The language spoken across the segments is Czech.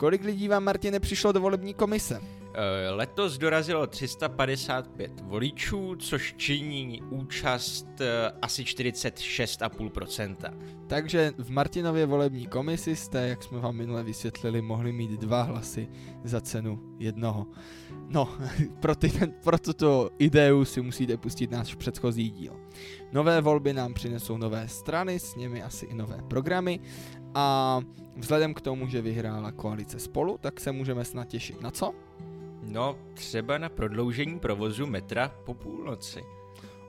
Kolik lidí vám, Martine, přišlo do volební komise? Eh, letos dorazilo 355 voličů, což činí účast eh, asi 46,5%. Takže v Martinově volební komisi jste, jak jsme vám minule vysvětlili, mohli mít dva hlasy za cenu jednoho. No, pro, ty, pro tuto ideu si musíte pustit náš předchozí díl. Nové volby nám přinesou nové strany, s nimi asi i nové programy a vzhledem k tomu, že vyhrála koalice spolu, tak se můžeme snad těšit na co? No, třeba na prodloužení provozu metra po půlnoci.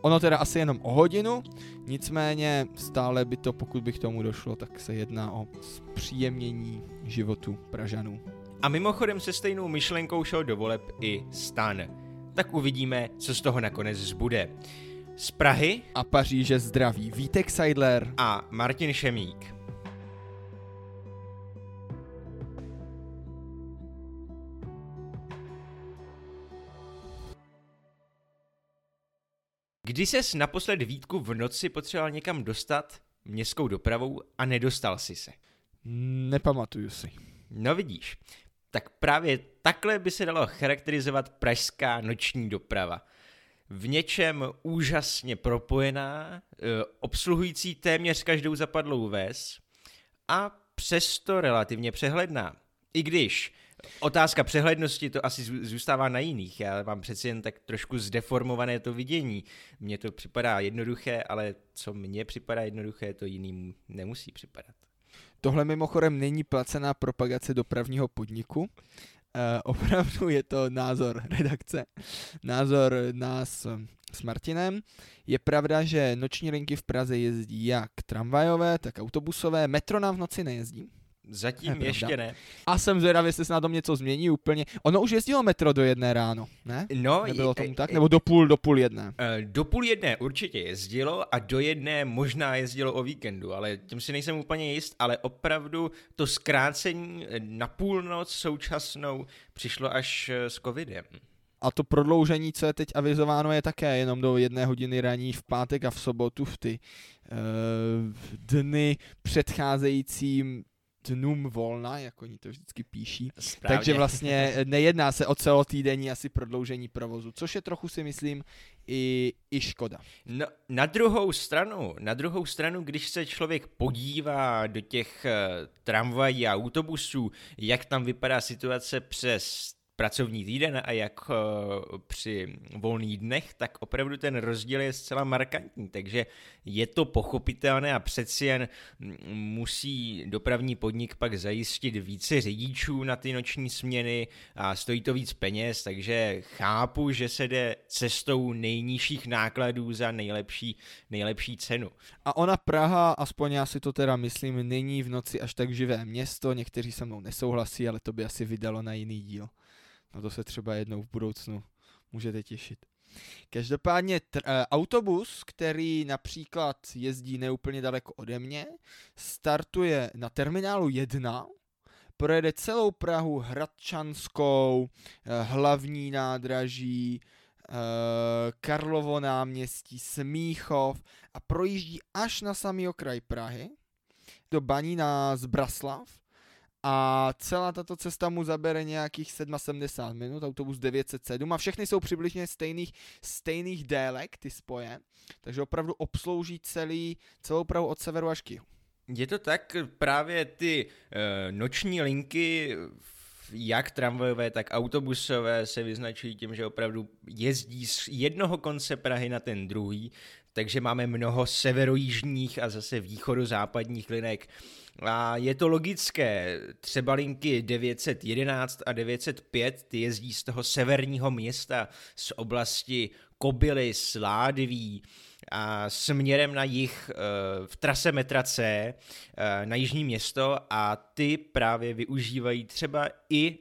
Ono teda asi jenom o hodinu, nicméně stále by to, pokud by k tomu došlo, tak se jedná o zpříjemnění životu Pražanů. A mimochodem se stejnou myšlenkou šel do voleb i Stan. Tak uvidíme, co z toho nakonec zbude. Z Prahy a Paříže zdraví Vítek Seidler a Martin Šemík. Kdy ses naposled Vítku v noci potřeboval někam dostat městskou dopravou a nedostal si se? Nepamatuju si. No vidíš, tak právě takhle by se dalo charakterizovat pražská noční doprava. V něčem úžasně propojená, eh, obsluhující téměř každou zapadlou ves a přesto relativně přehledná. I když Otázka přehlednosti to asi zůstává na jiných. Já mám přeci jen tak trošku zdeformované to vidění. Mně to připadá jednoduché, ale co mně připadá jednoduché, to jiným nemusí připadat. Tohle mimochodem není placená propagace dopravního podniku. E, opravdu je to názor redakce, názor nás s Martinem. Je pravda, že noční linky v Praze jezdí jak tramvajové, tak autobusové. Metro nám v noci nejezdí. Zatím je ještě ne. A jsem zvědavý, jestli se na tom něco změní úplně. Ono už jezdilo metro do jedné ráno, ne? No, Nebylo tomu tak? Nebo do půl, do půl jedné? Eh, do půl jedné určitě jezdilo a do jedné možná jezdilo o víkendu, ale tím si nejsem úplně jist, ale opravdu to zkrácení na půlnoc současnou přišlo až eh, s covidem. A to prodloužení, co je teď avizováno, je také jenom do jedné hodiny raní v pátek a v sobotu v ty uh, dny předcházejícím dnům volna, jak oni to vždycky píší. Správně. Takže vlastně nejedná se o celotýdenní asi prodloužení provozu, což je trochu si myslím i, i škoda. No, na druhou stranu, na druhou stranu, když se člověk podívá do těch uh, tramvají a autobusů, jak tam vypadá situace přes pracovní týden a jak uh, při volných dnech, tak opravdu ten rozdíl je zcela markantní, takže je to pochopitelné a přeci jen musí dopravní podnik pak zajistit více řidičů na ty noční směny a stojí to víc peněz, takže chápu, že se jde cestou nejnižších nákladů za nejlepší, nejlepší cenu. A ona Praha, aspoň já si to teda myslím, není v noci až tak živé město, někteří se mnou nesouhlasí, ale to by asi vydalo na jiný díl. No to se třeba jednou v budoucnu můžete těšit. Každopádně tr- uh, autobus, který například jezdí neúplně daleko ode mě, startuje na terminálu 1, projede celou Prahu, Hradčanskou, uh, hlavní nádraží, uh, Karlovo náměstí, Smíchov a projíždí až na samý okraj Prahy do Baní na Zbraslav a celá tato cesta mu zabere nějakých 77 minut, autobus 907 a všechny jsou přibližně stejných, stejných délek, ty spoje, takže opravdu obslouží celý, celou Prahu od severu až k jihu. Je to tak, právě ty uh, noční linky jak tramvajové, tak autobusové se vyznačují tím, že opravdu jezdí z jednoho konce Prahy na ten druhý, takže máme mnoho severojižních a zase východozápadních linek. A je to logické, třeba linky 911 a 905, ty jezdí z toho severního města, z oblasti Kobily, Sládví, a směrem na jich eh, v trase metra C eh, na jižní město a ty právě využívají třeba i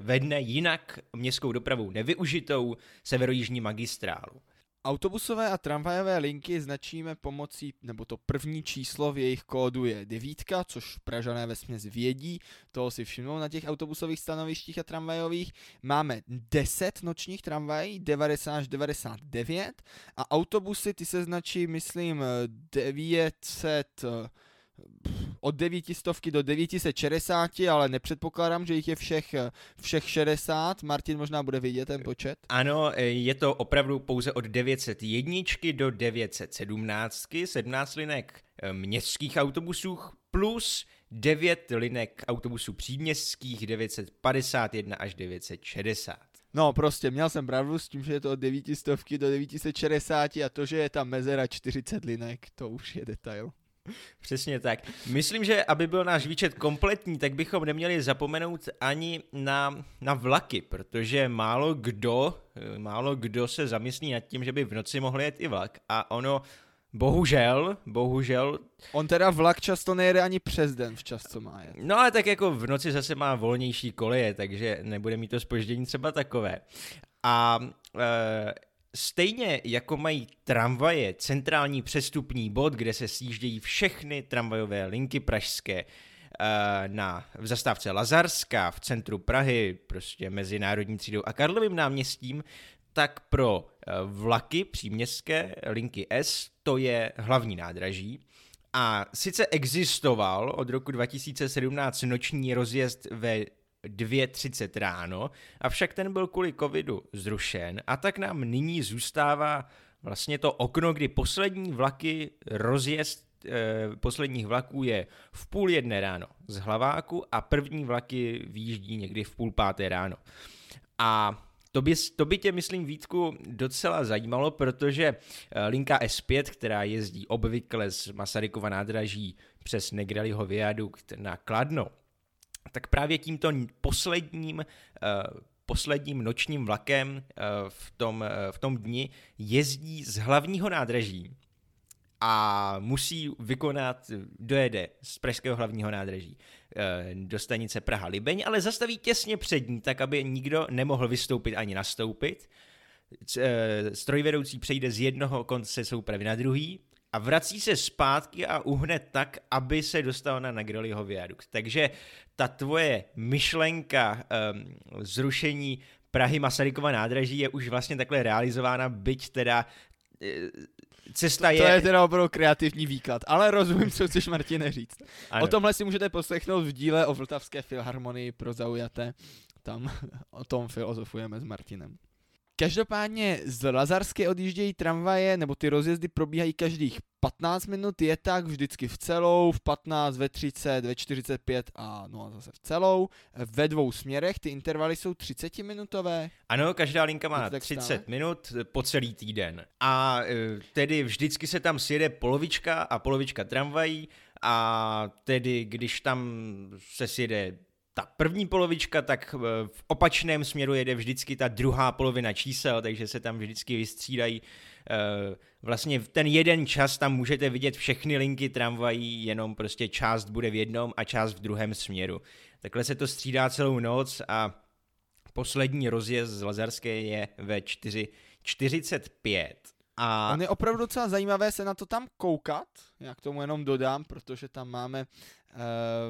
ve dne jinak městskou dopravou nevyužitou severojižní magistrálu. Autobusové a tramvajové linky značíme pomocí, nebo to první číslo v jejich kódu je devítka, což Pražané ve směs vědí, toho si všimnou na těch autobusových stanovištích a tramvajových. Máme 10 nočních tramvají, 90 až 99 a autobusy ty se značí, myslím, 900 od 900 do 960, ale nepředpokládám, že jich je všech, všech 60. Martin možná bude vidět ten počet. Ano, je to opravdu pouze od 901 do 917, 17 linek eh, městských autobusů plus 9 linek autobusů příměstských 951 až 960. No prostě měl jsem pravdu s tím, že je to od 900 do 960 a to, že je tam mezera 40 linek, to už je detail. Přesně tak. Myslím, že aby byl náš výčet kompletní, tak bychom neměli zapomenout ani na, na vlaky, protože málo kdo, málo kdo se zamyslí nad tím, že by v noci mohl jet i vlak. A ono, bohužel, bohužel... On teda vlak často nejede ani přes den včas, co má jet. No ale tak jako v noci zase má volnější koleje, takže nebude mít to spoždění třeba takové. A e, Stejně jako mají tramvaje centrální přestupní bod, kde se sjíždějí všechny tramvajové linky pražské eh, na, v zastávce Lazarská v centru Prahy, prostě mezi Národní třídou a Karlovým náměstím, tak pro eh, vlaky příměstské linky S to je hlavní nádraží. A sice existoval od roku 2017 noční rozjezd ve 2.30 ráno, avšak ten byl kvůli covidu zrušen a tak nám nyní zůstává vlastně to okno, kdy poslední vlaky rozjezd e, posledních vlaků je v půl jedné ráno z Hlaváku a první vlaky výjíždí někdy v půl páté ráno. A to by, to by tě, myslím, Vítku, docela zajímalo, protože eh, linka S5, která jezdí obvykle z Masarykova nádraží přes Negraliho viadukt na Kladno, tak právě tímto posledním uh, posledním nočním vlakem uh, v, tom, uh, v tom dni jezdí z hlavního nádraží a musí vykonat, dojede z pražského hlavního nádraží do stanice Praha-Libeň, ale zastaví těsně před ní, tak aby nikdo nemohl vystoupit ani nastoupit. Strojvedoucí přejde z jednoho konce soupravy na druhý, a vrací se zpátky a uhne tak, aby se dostal na Negroliho viadukt. Takže ta tvoje myšlenka um, zrušení Prahy Masarykova nádraží je už vlastně takhle realizována, byť teda e, cesta je... To je teda opravdu kreativní výklad, ale rozumím, co chceš Martine říct. Ano. O tomhle si můžete poslechnout v díle o Vltavské filharmonii pro zaujaté. Tam o tom filozofujeme s Martinem. Každopádně z Lazarské odjíždějí tramvaje, nebo ty rozjezdy probíhají každých 15 minut, je tak vždycky v celou, v 15, ve 30, ve 45 a no a zase v celou. Ve dvou směrech ty intervaly jsou 30 minutové. Ano, každá linka má 30 stále? minut po celý týden. A e, tedy vždycky se tam sjede polovička a polovička tramvají a tedy když tam se sjede ta první polovička, tak eh, v opačném směru jede vždycky ta druhá polovina čísel, takže se tam vždycky vystřídají. Eh, vlastně v ten jeden čas tam můžete vidět všechny linky tramvají, jenom prostě část bude v jednom a část v druhém směru. Takhle se to střídá celou noc a poslední rozjezd z Lazarské je ve 4.45. A... On je opravdu docela zajímavé se na to tam koukat, já k tomu jenom dodám, protože tam máme uh,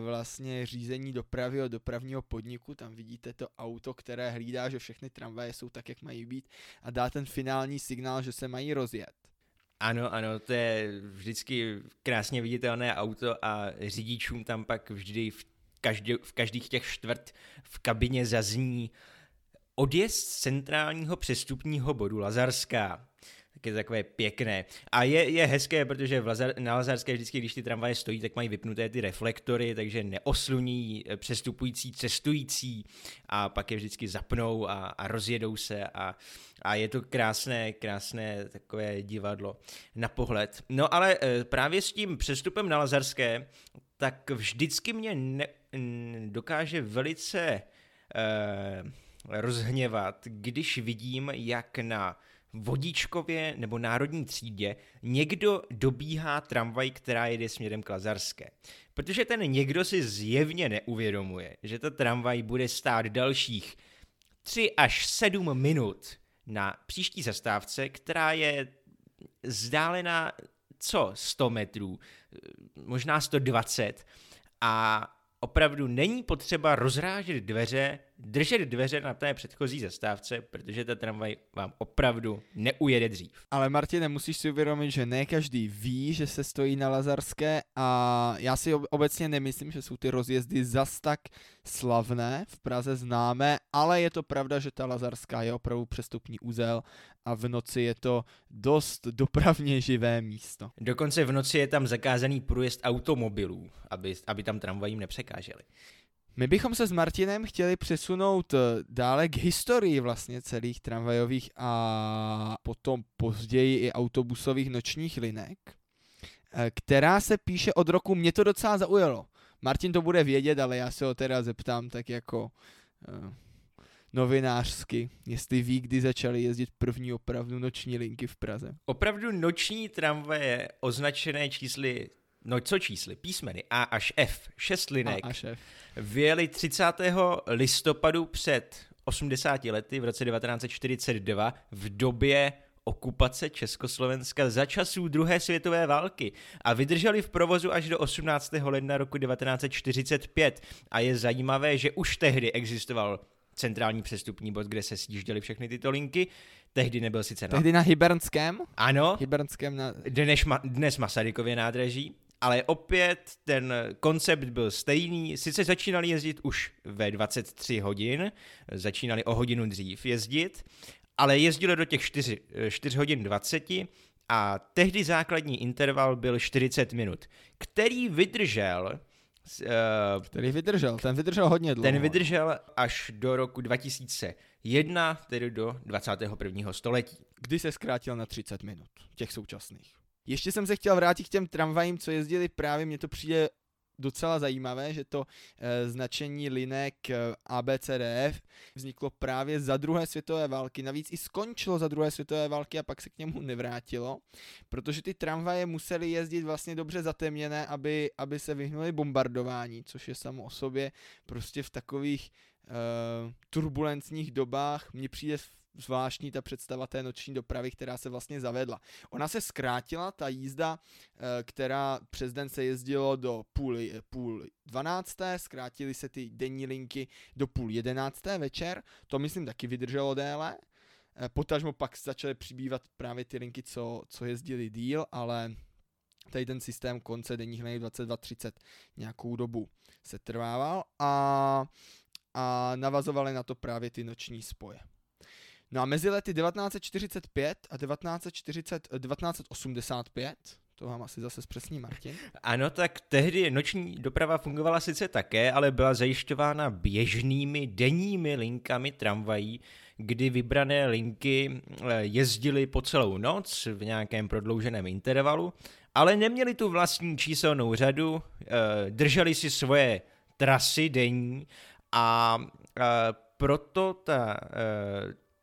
vlastně řízení dopravy od dopravního podniku, tam vidíte to auto, které hlídá, že všechny tramvaje jsou tak, jak mají být a dá ten finální signál, že se mají rozjet. Ano, ano, to je vždycky krásně viditelné auto a řidičům tam pak vždy v, každý, v každých těch čtvrt v kabině zazní odjezd z centrálního přestupního bodu Lazarská tak je to takové pěkné. A je, je hezké, protože v Lazar, na Lazarské vždycky, když ty tramvaje stojí, tak mají vypnuté ty reflektory, takže neosluní eh, přestupující cestující a pak je vždycky zapnou a, a rozjedou se a, a je to krásné, krásné takové divadlo na pohled. No ale eh, právě s tím přestupem na Lazarské, tak vždycky mě ne, dokáže velice eh, rozhněvat, když vidím, jak na Vodíčkově nebo Národní třídě někdo dobíhá tramvaj, která jede směrem k Lazarské. Protože ten někdo si zjevně neuvědomuje, že ta tramvaj bude stát dalších 3 až 7 minut na příští zastávce, která je vzdálená co 100 metrů, možná 120 a opravdu není potřeba rozrážet dveře držet dveře na té předchozí zastávce, protože ta tramvaj vám opravdu neujede dřív. Ale Martine, musíš si uvědomit, že ne každý ví, že se stojí na Lazarské a já si obecně nemyslím, že jsou ty rozjezdy zas tak slavné, v Praze známé, ale je to pravda, že ta Lazarská je opravdu přestupní úzel a v noci je to dost dopravně živé místo. Dokonce v noci je tam zakázaný průjezd automobilů, aby, aby tam tramvajím nepřekáželi. My bychom se s Martinem chtěli přesunout eh, dále k historii vlastně celých tramvajových a potom později i autobusových nočních linek, eh, která se píše od roku, mě to docela zaujalo. Martin to bude vědět, ale já se ho teda zeptám tak jako uh, novinářsky, jestli ví, kdy začaly jezdit první opravdu noční linky v Praze. Opravdu noční tramvaje označené čísly no co čísly, písmeny A až F, šest linek, A až F. vyjeli 30. listopadu před 80 lety v roce 1942 v době okupace Československa za časů druhé světové války a vydrželi v provozu až do 18. ledna roku 1945. A je zajímavé, že už tehdy existoval centrální přestupní bod, kde se sjížděly všechny tyto linky. Tehdy nebyl sice na... Tehdy na Hybernském? Ano. Hybernském na... Dnes, ma... dnes Masarykově nádraží ale opět ten koncept byl stejný. Sice začínali jezdit už ve 23 hodin, začínali o hodinu dřív jezdit, ale jezdili do těch 4, 4 hodin 20 a tehdy základní interval byl 40 minut, který vydržel Uh, který vydržel, ten vydržel hodně dlouho. Ten vydržel až do roku 2001, tedy do 21. století. Kdy se zkrátil na 30 minut, těch současných. Ještě jsem se chtěl vrátit k těm tramvajím, co jezdili právě, mně to přijde docela zajímavé, že to e, značení linek eh, ABCDF vzniklo právě za druhé světové války. Navíc i skončilo za druhé světové války a pak se k němu nevrátilo, protože ty tramvaje musely jezdit vlastně dobře zatemněné, aby, aby se vyhnuli bombardování, což je samo o sobě prostě v takových e, turbulentních dobách mně přijde zvláštní ta představa té noční dopravy, která se vlastně zavedla. Ona se zkrátila, ta jízda, eh, která přes den se jezdilo do půl, půl dvanácté, zkrátily se ty denní linky do půl jedenácté večer, to myslím taky vydrželo déle, eh, potažmo pak začaly přibývat právě ty linky, co, co jezdili díl, ale tady ten systém konce denních linek 22.30 nějakou dobu se trvával a, a navazovaly na to právě ty noční spoje. No a mezi lety 1945 a 1940, 1985, to vám asi zase zpřesní Martin. Ano, tak tehdy noční doprava fungovala sice také, ale byla zajišťována běžnými denními linkami tramvají, kdy vybrané linky eh, jezdily po celou noc v nějakém prodlouženém intervalu, ale neměli tu vlastní číselnou řadu, eh, drželi si svoje trasy denní a eh, proto ta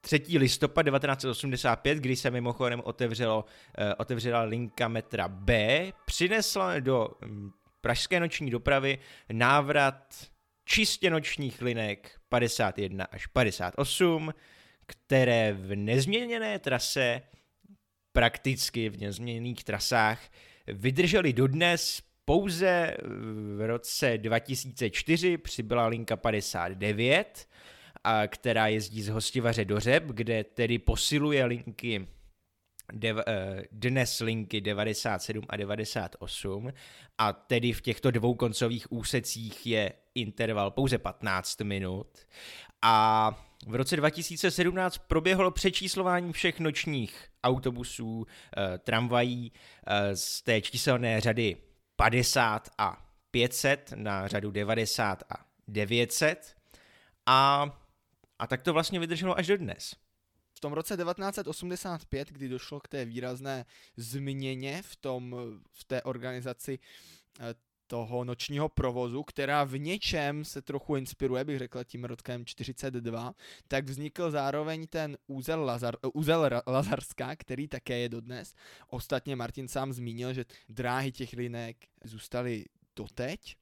3. listopad 1985, kdy se mimochodem otevřelo, uh, otevřela linka metra B, přinesla do um, pražské noční dopravy návrat čistě nočních linek 51 až 58, které v nezměněné trase, prakticky v nezměněných trasách, vydržely dodnes pouze v roce 2004 přibyla linka 59 a která jezdí z Hostivaře do Řeb, kde tedy posiluje linky eh, dnes linky 97 a 98 a tedy v těchto dvou koncových úsecích je interval pouze 15 minut. A v roce 2017 proběhlo přečíslování všech nočních autobusů, eh, tramvají eh, z té číselné řady 50 a 500 na řadu 90 a 900 a a tak to vlastně vydrželo až do dnes. V tom roce 1985, kdy došlo k té výrazné změně v, tom, v té organizaci eh, toho nočního provozu, která v něčem se trochu inspiruje, bych řekl, tím rodkem 42, tak vznikl zároveň ten úzel, Lazar, úzel Lazarská, který také je dodnes. Ostatně Martin sám zmínil, že dráhy těch linek zůstaly doteď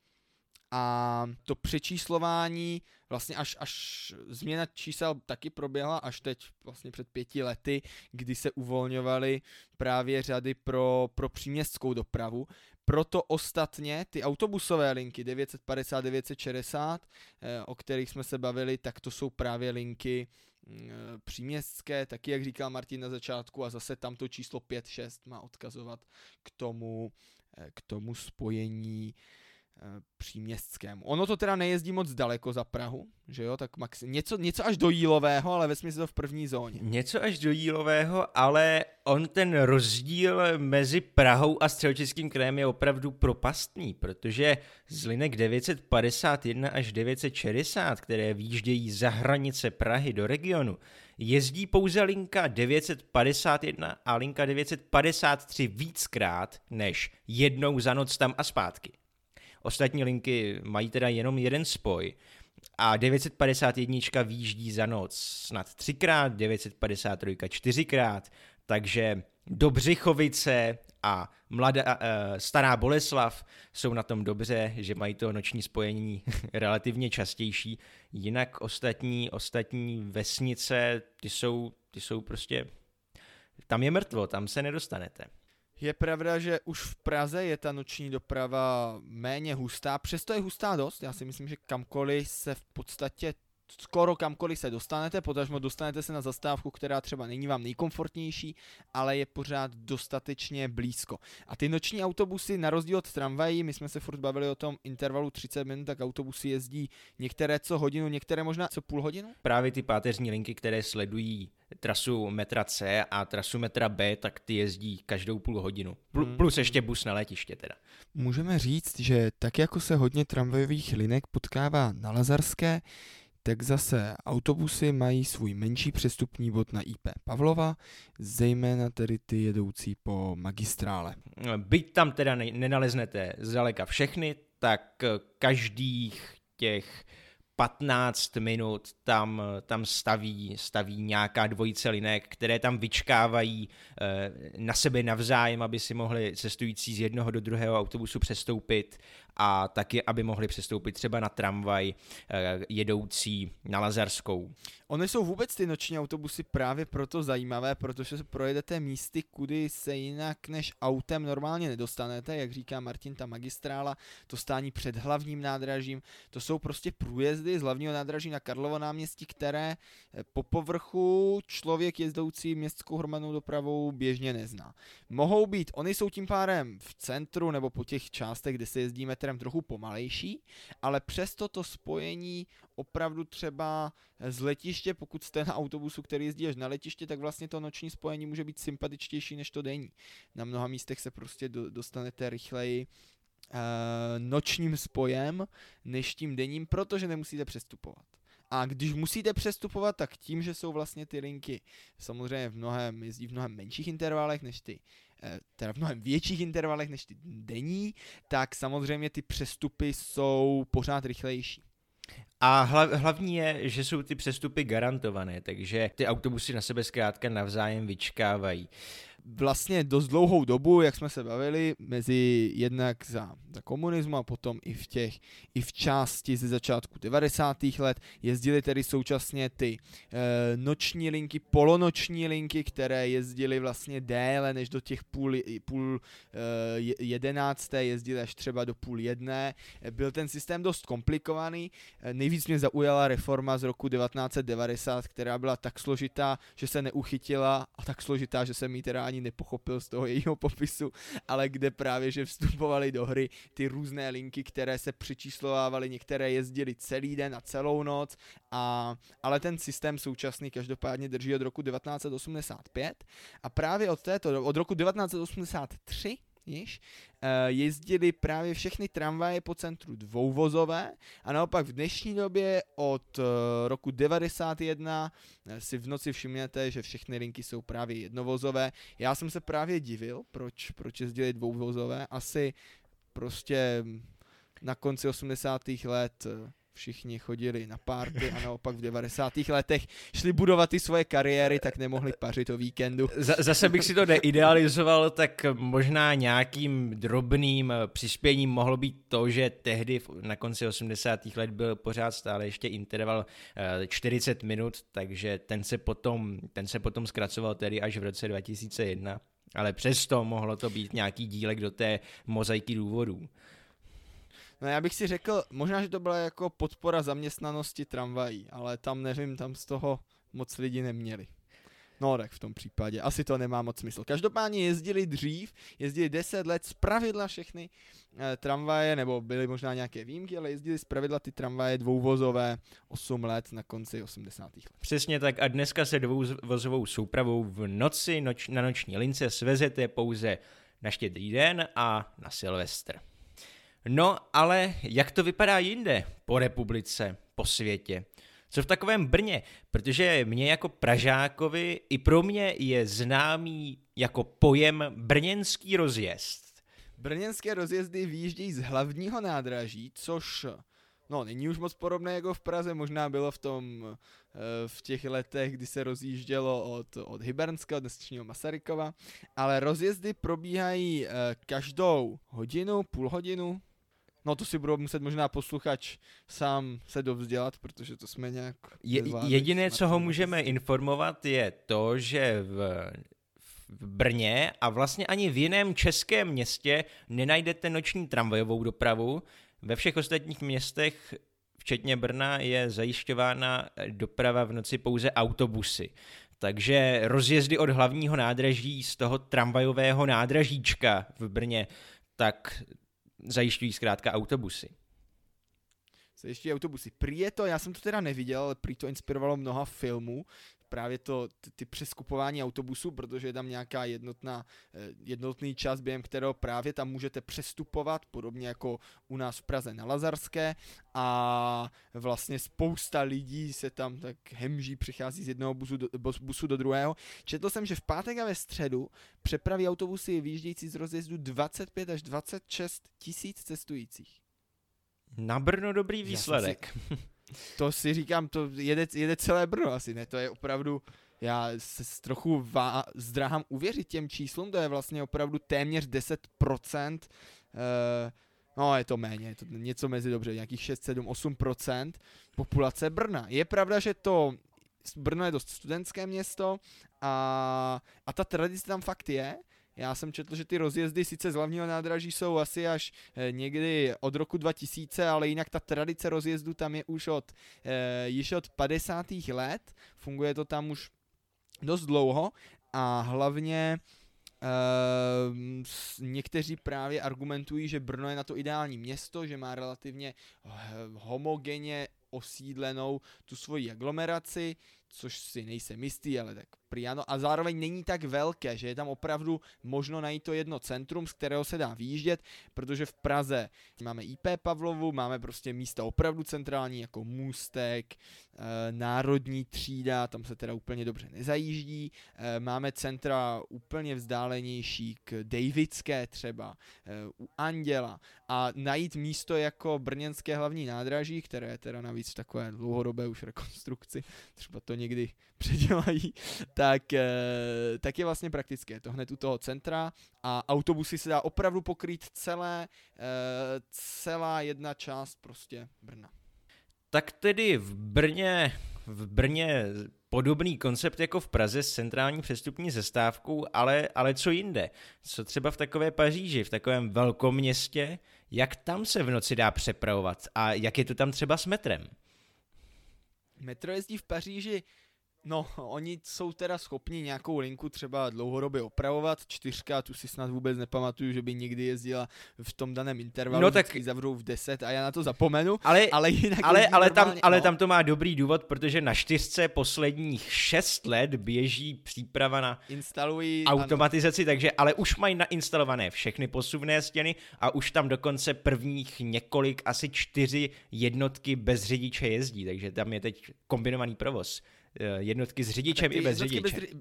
a to přečíslování vlastně až, až změna čísel taky proběhla až teď vlastně před pěti lety, kdy se uvolňovaly právě řady pro, pro příměstskou dopravu. Proto ostatně ty autobusové linky 950, 960, eh, o kterých jsme se bavili, tak to jsou právě linky mm, eh, příměstské, taky jak říkal Martin na začátku a zase tamto číslo 5-6 má odkazovat k tomu, eh, k tomu spojení příměstskému. Ono to teda nejezdí moc daleko za Prahu, že jo, tak maxi- něco, něco až do Jílového, ale ve to v první zóně. Něco až do Jílového, ale on ten rozdíl mezi Prahou a středočeským krajem je opravdu propastný, protože z linek 951 až 960, které výjíždějí za hranice Prahy do regionu, jezdí pouze linka 951 a linka 953 víckrát než jednou za noc tam a zpátky. Ostatní linky mají teda jenom jeden spoj a 951 výjíždí za noc snad třikrát, 953 čtyřikrát, takže Dobřichovice a mladá, uh, stará Boleslav jsou na tom dobře, že mají to noční spojení relativně častější. Jinak ostatní, ostatní vesnice, ty jsou, ty jsou prostě, tam je mrtvo, tam se nedostanete. Je pravda, že už v Praze je ta noční doprava méně hustá, přesto je hustá dost. Já si myslím, že kamkoliv se v podstatě skoro kamkoliv se dostanete, potažmo dostanete se na zastávku, která třeba není vám nejkomfortnější, ale je pořád dostatečně blízko. A ty noční autobusy, na rozdíl od tramvají, my jsme se furt bavili o tom intervalu 30 minut, tak autobusy jezdí některé co hodinu, některé možná co půl hodinu? Právě ty páteřní linky, které sledují trasu metra C a trasu metra B, tak ty jezdí každou půl hodinu. Pl- plus ještě bus na letiště teda. Můžeme říct, že tak jako se hodně tramvajových linek potkává na Lazarské, tak zase autobusy mají svůj menší přestupní bod na IP Pavlova, zejména tedy ty jedoucí po magistrále. Byť tam teda nenaleznete zdaleka všechny, tak každých těch 15 minut tam, tam staví, staví nějaká dvojice linek, které tam vyčkávají e, na sebe navzájem, aby si mohli cestující z jednoho do druhého autobusu přestoupit a taky, aby mohli přestoupit třeba na tramvaj eh, jedoucí na Lazarskou. Ony jsou vůbec ty noční autobusy právě proto zajímavé, protože se projedete místy, kudy se jinak než autem normálně nedostanete, jak říká Martin, ta magistrála, to stání před hlavním nádražím, to jsou prostě průjezdy z hlavního nádraží na Karlovo náměstí, které eh, po povrchu člověk jezdoucí městskou hromadnou dopravou běžně nezná. Mohou být, oni jsou tím pádem v centru nebo po těch částech, kde se jezdíme metrem trochu pomalejší, ale přesto to spojení opravdu třeba z letiště, pokud jste na autobusu, který jezdí až na letiště, tak vlastně to noční spojení může být sympatičtější než to denní. Na mnoha místech se prostě dostanete rychleji uh, nočním spojem než tím denním, protože nemusíte přestupovat. A když musíte přestupovat, tak tím, že jsou vlastně ty linky samozřejmě v mnohem, jezdí v mnohem menších intervalech než ty teda v mnohem větších intervalech než ty denní, tak samozřejmě ty přestupy jsou pořád rychlejší. A hlavní je, že jsou ty přestupy garantované, takže ty autobusy na sebe zkrátka navzájem vyčkávají vlastně dost dlouhou dobu, jak jsme se bavili, mezi jednak za, za komunismu a potom i v těch, i v části ze začátku 90. let jezdily tedy současně ty e, noční linky, polonoční linky, které jezdily vlastně déle než do těch půl, půl e, jedenácté, jezdily až třeba do půl jedné. Byl ten systém dost komplikovaný, e, nejvíc mě zaujala reforma z roku 1990, která byla tak složitá, že se neuchytila a tak složitá, že se mi teda ani nepochopil z toho jejího popisu, ale kde právě, že vstupovaly do hry ty různé linky, které se přičíslovávaly, některé jezdily celý den a celou noc, a, ale ten systém současný každopádně drží od roku 1985 a právě od této, od roku 1983 již, eh, jezdili právě všechny tramvaje po centru dvouvozové a naopak v dnešní době od eh, roku 91 eh, si v noci všimnete, že všechny linky jsou právě jednovozové. Já jsem se právě divil, proč, proč jezdili dvouvozové. Asi prostě na konci 80. let všichni chodili na párty a naopak v 90. letech šli budovat ty svoje kariéry, tak nemohli pařit o víkendu. Zase bych si to neidealizoval, tak možná nějakým drobným přispěním mohlo být to, že tehdy na konci 80. let byl pořád stále ještě interval 40 eh, minut, takže ten se potom, ten se potom zkracoval tedy až v roce 2001 ale přesto mohlo to být nějaký dílek do té mozaiky důvodů. No já bych si řekl, možná, že to byla jako podpora zaměstnanosti tramvají, ale tam nevím, tam z toho moc lidi neměli. No tak v tom případě asi to nemá moc smysl. Každopádně jezdili dřív, jezdili 10 let z pravidla všechny e, tramvaje, nebo byly možná nějaké výjimky, ale jezdili z pravidla ty tramvaje dvouvozové 8 let na konci 80. let. Přesně tak a dneska se dvouvozovou soupravou v noci noč, na noční lince svezete pouze na štědrý den a na Silvestr. No ale jak to vypadá jinde po republice, po světě? Co v takovém Brně? Protože mě jako Pražákovi i pro mě je známý jako pojem brněnský rozjezd. Brněnské rozjezdy výjíždějí z hlavního nádraží, což no, není už moc podobné jako v Praze, možná bylo v tom eh, v těch letech, kdy se rozjíždělo od, od Hybernska, od dnešního Masarykova, ale rozjezdy probíhají eh, každou hodinu, půl hodinu, No to si budou muset možná posluchač sám se dovzdělat, protože to jsme nějak... Je, jediné, co ho můžeme informovat, je to, že v, v Brně a vlastně ani v jiném českém městě nenajdete noční tramvajovou dopravu. Ve všech ostatních městech, včetně Brna, je zajišťována doprava v noci pouze autobusy. Takže rozjezdy od hlavního nádraží z toho tramvajového nádražíčka v Brně, tak zajišťují zkrátka autobusy. Zajišťují autobusy. Prý je to, já jsem to teda neviděl, ale prý to inspirovalo mnoha filmů, právě to, ty, ty přeskupování autobusů, protože je tam nějaká jednotná, eh, jednotný čas, během kterého právě tam můžete přestupovat, podobně jako u nás v Praze na Lazarské a vlastně spousta lidí se tam tak hemží, přichází z jednoho busu do, busu do druhého. Četl jsem, že v pátek a ve středu přepraví autobusy vyjíždějící z rozjezdu 25 až 26 tisíc cestujících. Na Brno dobrý výsledek. Si, to si říkám, to jede, jede celé Brno asi, ne? To je opravdu, já se trochu vá, zdráhám uvěřit těm číslům, to je vlastně opravdu téměř 10%, uh, no je to méně, je to něco mezi dobře, nějakých 6, 7, 8% populace Brna. Je pravda, že to Brno je dost studentské město a, a ta tradice tam fakt je, já jsem četl, že ty rozjezdy sice z hlavního nádraží jsou asi až eh, někdy od roku 2000, ale jinak ta tradice rozjezdu tam je už od, eh, již od 50. let. Funguje to tam už dost dlouho a hlavně Uh, někteří právě argumentují, že Brno je na to ideální město, že má relativně homogenně osídlenou tu svoji aglomeraci, což si nejsem jistý, ale tak Priano a zároveň není tak velké, že je tam opravdu možno najít to jedno centrum, z kterého se dá výjíždět, protože v Praze máme IP Pavlovu, máme prostě místa opravdu centrální jako Můstek, e, Národní třída, tam se teda úplně dobře nezajíždí, e, máme centra úplně vzdálenější k Davidské třeba, e, u Anděla. A najít místo jako Brněnské hlavní nádraží, které je teda navíc v takové dlouhodobé už rekonstrukci, třeba to někdy předělají, tak, eh, tak je vlastně praktické. To hned u toho centra a autobusy se dá opravdu pokrýt celé, eh, celá jedna část prostě Brna. Tak tedy v Brně, v Brně podobný koncept jako v Praze s centrální přestupní zestávkou, ale, ale co jinde? Co třeba v takové Paříži, v takovém velkom městě, jak tam se v noci dá přepravovat a jak je to tam třeba s metrem? Metro jezdí v Paříži No, oni jsou teda schopni nějakou linku třeba dlouhodobě opravovat. Čtyřka, tu si snad vůbec nepamatuju, že by někdy jezdila v tom daném intervalu. No tak zavřou v 10 a já na to zapomenu. Ale, ale, jinak ale, ale, tam, ale no. tam to má dobrý důvod, protože na čtyřce posledních 6 let běží příprava na Instalují, automatizaci, ano. takže ale už mají nainstalované všechny posuvné stěny a už tam dokonce prvních několik, asi čtyři jednotky bez řidiče jezdí, takže tam je teď kombinovaný provoz. Eh, jednotky s řidičem i bez řidiče. Bez ři...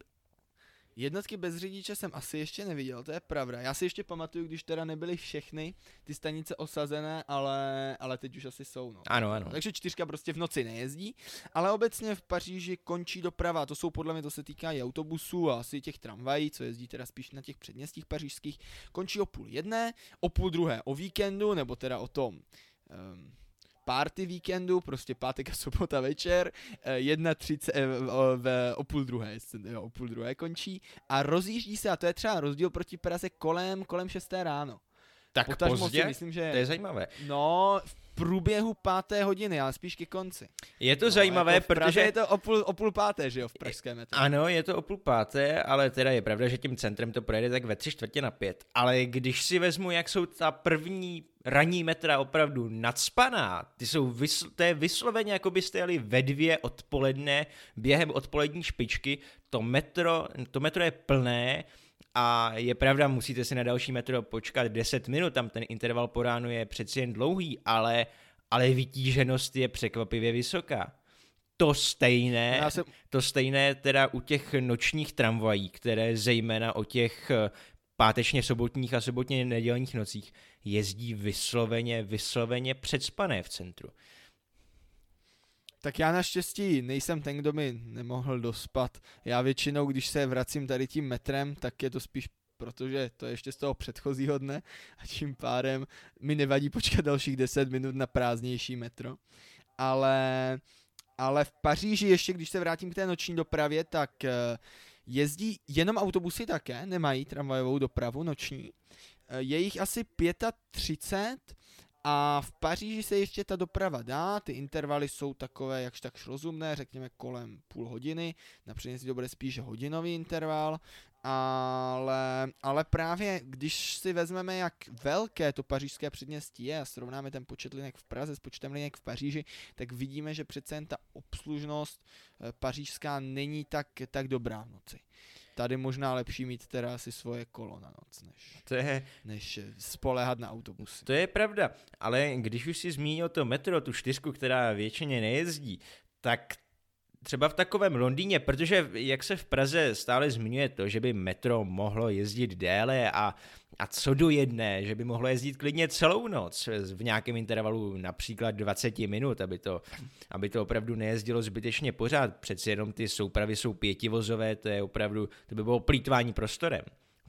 Jednotky bez řidiče jsem asi ještě neviděl, to je pravda. Já si ještě pamatuju, když teda nebyly všechny ty stanice osazené, ale, ale teď už asi jsou. No. Ano, ano. Takže čtyřka prostě v noci nejezdí, ale obecně v Paříži končí doprava. To jsou podle mě, to se týká i autobusů a asi těch tramvají, co jezdí teda spíš na těch předměstích pařížských. Končí o půl jedné, o půl druhé o víkendu, nebo teda o tom um, party víkendu, prostě pátek a sobota večer, 1.30 eh, v, o půl druhé, jo, o půl druhé končí a rozjíždí se, a to je třeba rozdíl proti Praze kolem, kolem 6. ráno. Tak Potažmo pozdě? Si myslím, že... To je zajímavé. No, v průběhu páté hodiny, ale spíš ke konci. Je to no, zajímavé, jako protože... je to o půl, o půl páté, že jo, v pražském metru. Ano, je to o půl páté, ale teda je pravda, že tím centrem to projede tak ve tři čtvrtě na pět. Ale když si vezmu, jak jsou ta první ranní metra opravdu nadspaná, ty jsou vysl, to je vysloveně, jako byste jeli ve dvě odpoledne během odpolední špičky, to metro, to metro je plné, a je pravda, musíte si na další metro počkat 10 minut, tam ten interval po ránu je přeci jen dlouhý, ale, ale vytíženost je překvapivě vysoká. To stejné, jsem... to stejné teda u těch nočních tramvají, které zejména o těch eh, pátečně sobotních a sobotně nedělních nocích jezdí vysloveně, vysloveně předspané v centru. Tak já naštěstí nejsem ten, kdo mi nemohl dospat. Já většinou, když se vracím tady tím metrem, tak je to spíš protože to je ještě z toho předchozího dne a tím pádem mi nevadí počkat dalších 10 minut na prázdnější metro. Ale, ale v Paříži ještě, když se vrátím k té noční dopravě, tak eh, jezdí jenom autobusy také, nemají tramvajovou dopravu noční. Eh, je jich asi 35 a v Paříži se ještě ta doprava dá, ty intervaly jsou takové jakž takž rozumné, řekněme kolem půl hodiny, například si to bude spíš hodinový interval, ale, ale právě když si vezmeme, jak velké to pařížské předměstí je a srovnáme ten počet linek v Praze s počtem linek v Paříži, tak vidíme, že přece jen ta obslužnost eh, pařížská není tak, tak dobrá v noci tady možná lepší mít teda asi svoje kolo na noc, než, to je, než spolehat na autobusy. To je pravda, ale když už si zmínil to metro, tu čtyřku, která většině nejezdí, tak třeba v takovém Londýně, protože jak se v Praze stále zmiňuje to, že by metro mohlo jezdit déle a, a co do jedné, že by mohlo jezdit klidně celou noc v nějakém intervalu například 20 minut, aby to, aby to opravdu nejezdilo zbytečně pořád. Přeci jenom ty soupravy jsou pětivozové, to je opravdu, to by bylo plítvání prostorem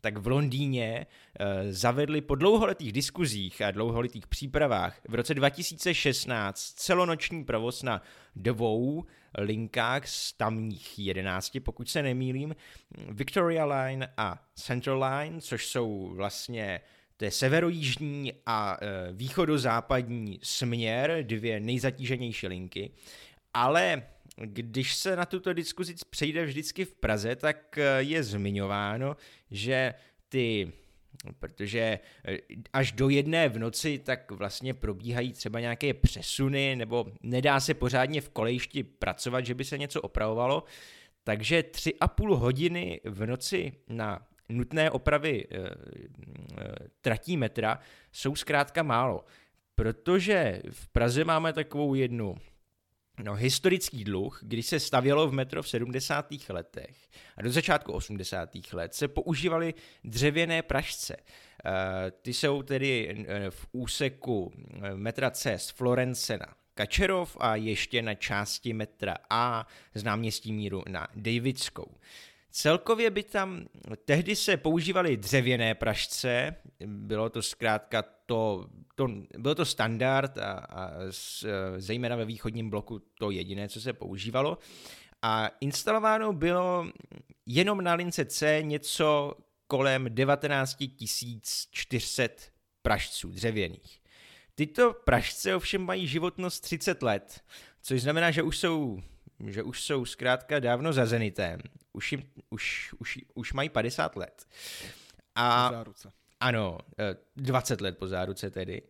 tak v Londýně uh, zavedli po dlouholetých diskuzích a dlouholetých přípravách v roce 2016 celonoční provoz na dvou linkách z tamních jedenácti, pokud se nemýlím, Victoria Line a Central Line, což jsou vlastně to je severojižní a e, východozápadní směr, dvě nejzatíženější linky, ale když se na tuto diskuzi přejde vždycky v Praze, tak e, je zmiňováno, že ty protože eh, až do jedné v noci tak vlastně probíhají třeba nějaké přesuny nebo nedá se pořádně v kolejišti pracovat, že by se něco opravovalo, takže tři a půl hodiny v noci na nutné opravy e, tratí metra jsou zkrátka málo, protože v Praze máme takovou jednu No, historický dluh, když se stavělo v metro v 70. letech a do začátku 80. let se používaly dřevěné pražce. Eh, ty jsou tedy eh, v úseku eh, metra C z Florence na Kačerov a ještě na části metra A z náměstí míru na Davidskou. Celkově by tam, tehdy se používaly dřevěné pražce, bylo to zkrátka to, to byl to standard a, a z, zejména ve východním bloku to jediné, co se používalo. A instalováno bylo jenom na lince C něco kolem 19 400 pražců dřevěných. Tyto pražce ovšem mají životnost 30 let, což znamená, že už jsou že už jsou zkrátka dávno za Zenitem. Už, jim, už, už, už mají 50 let. A. Ano, 20 eh, let po záruce tedy.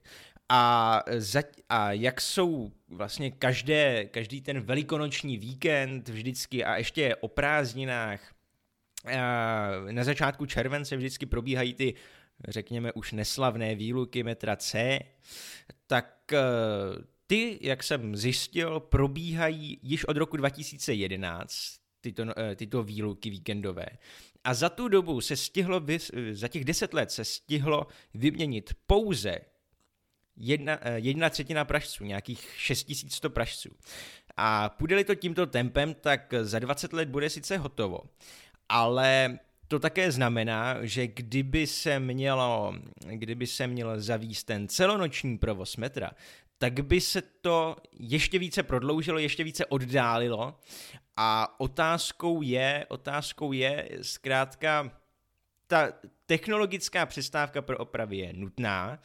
A, za, a jak jsou vlastně každé, každý ten velikonoční víkend vždycky a ještě o prázdninách a na začátku července vždycky probíhají ty řekněme už neslavné výluky metra C, tak eh, ty, jak jsem zjistil, probíhají již od roku 2011, tyto, eh, tyto výluky víkendové. A za tu dobu se stihlo, za těch deset let se stihlo vyměnit pouze jedna, eh, jedna třetina pražců, nějakých 6100 pražců. A půjde to tímto tempem, tak za 20 let bude sice hotovo, ale to také znamená, že kdyby se mělo, kdyby se měl zavíst ten celonoční provoz metra, tak by se to ještě více prodloužilo, ještě více oddálilo a otázkou je, otázkou je zkrátka, ta technologická přestávka pro opravy je nutná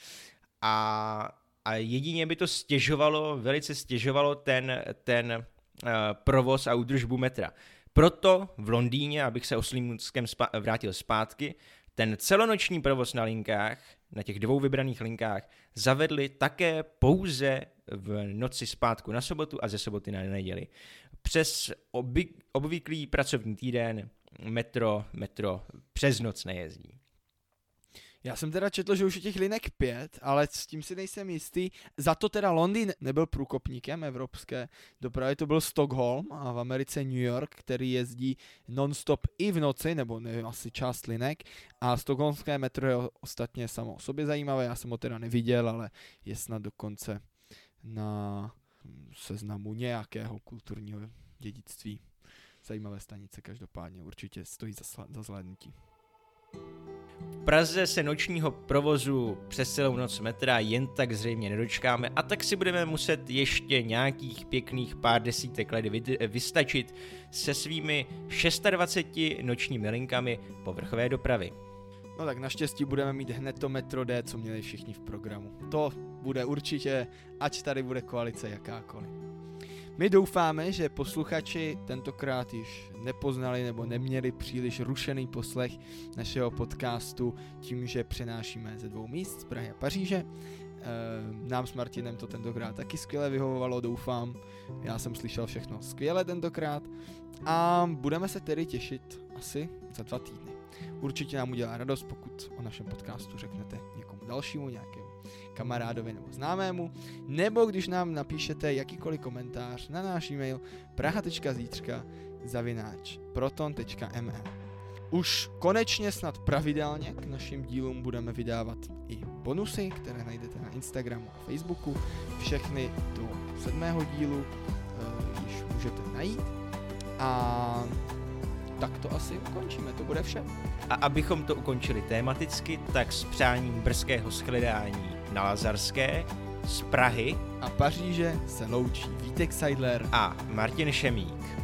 a, a jedině by to stěžovalo, velice stěžovalo ten, ten uh, provoz a údržbu metra. Proto v Londýně, abych se oslímskem spa- vrátil zpátky, ten celonoční provoz na linkách, na těch dvou vybraných linkách, zavedli také pouze v noci zpátku na sobotu a ze soboty na neděli. Přes obvyklý pracovní týden metro, metro přes noc nejezdí. Já jsem teda četl, že už je těch linek pět, ale s tím si nejsem jistý. Za to teda Londýn nebyl průkopníkem evropské dopravy, to byl Stockholm a v Americe New York, který jezdí non-stop i v noci, nebo nevím, asi část linek. A stokholmské metro je ostatně samo o sobě zajímavé, já jsem ho teda neviděl, ale je snad dokonce na seznamu nějakého kulturního dědictví. Zajímavé stanice každopádně, určitě stojí za, za zhlédnutí. Praze se nočního provozu přes celou noc metra jen tak zřejmě nedočkáme a tak si budeme muset ještě nějakých pěkných pár desítek let vystačit se svými 26 nočními linkami povrchové dopravy. No tak naštěstí budeme mít hned to Metro D, co měli všichni v programu. To bude určitě, ať tady bude koalice jakákoliv. My doufáme, že posluchači tentokrát již nepoznali nebo neměli příliš rušený poslech našeho podcastu tím, že přenášíme ze dvou míst z Prahy a Paříže. E, nám s Martinem to tentokrát taky skvěle vyhovovalo, doufám. Já jsem slyšel všechno skvěle tentokrát. A budeme se tedy těšit asi za dva týdny. Určitě nám udělá radost, pokud o našem podcastu řeknete někomu dalšímu, nějakému kamarádovi nebo známému, nebo když nám napíšete jakýkoliv komentář na náš e-mail praha.zítřka zavináč proton.me. Už konečně snad pravidelně k našim dílům budeme vydávat i bonusy, které najdete na Instagramu a Facebooku. Všechny do sedmého dílu uh, již můžete najít. A tak to asi ukončíme, to bude vše. A abychom to ukončili tematicky, tak s přáním brzkého shledání na Lazarské, z Prahy a Paříže se loučí Vítek Seidler a Martin Šemík.